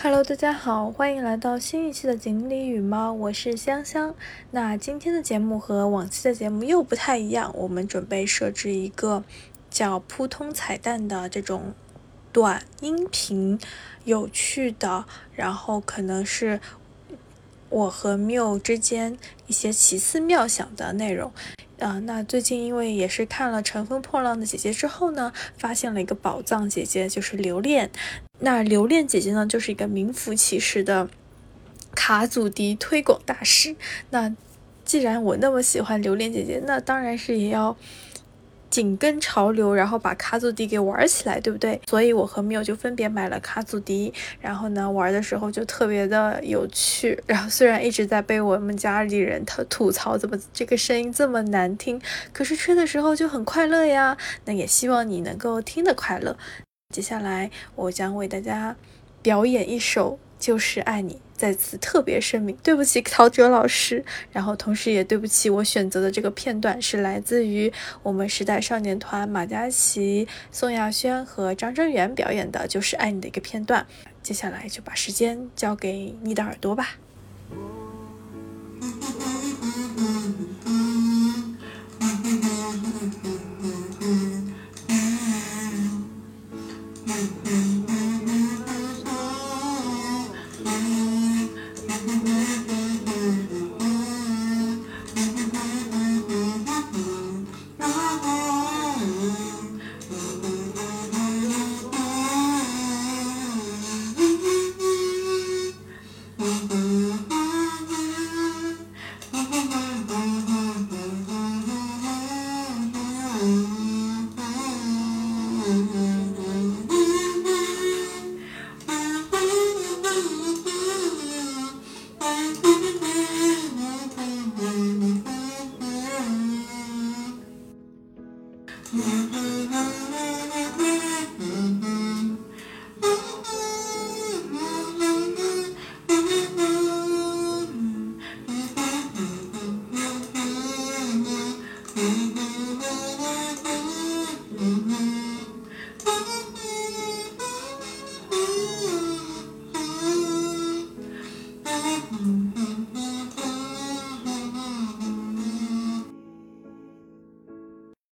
Hello，大家好，欢迎来到新一期的锦鲤与猫，我是香香。那今天的节目和往期的节目又不太一样，我们准备设置一个叫“扑通彩蛋”的这种短音频，有趣的，然后可能是我和缪之间一些奇思妙想的内容。啊，那最近因为也是看了《乘风破浪的姐姐》之后呢，发现了一个宝藏姐姐，就是留恋。那留恋姐姐呢，就是一个名副其实的卡祖笛推广大师。那既然我那么喜欢留恋姐姐，那当然是也要。紧跟潮流，然后把卡祖笛给玩起来，对不对？所以我和缪就分别买了卡祖笛，然后呢，玩的时候就特别的有趣。然后虽然一直在被我们家里人吐吐槽，怎么这个声音这么难听，可是吹的时候就很快乐呀。那也希望你能够听得快乐。接下来我将为大家表演一首。就是爱你，在此特别声明，对不起陶喆老师，然后同时也对不起我选择的这个片段是来自于我们时代少年团马嘉祺、宋亚轩和张真源表演的，就是爱你的一个片段。接下来就把时间交给你的耳朵吧。嗯。嗯嗯嗯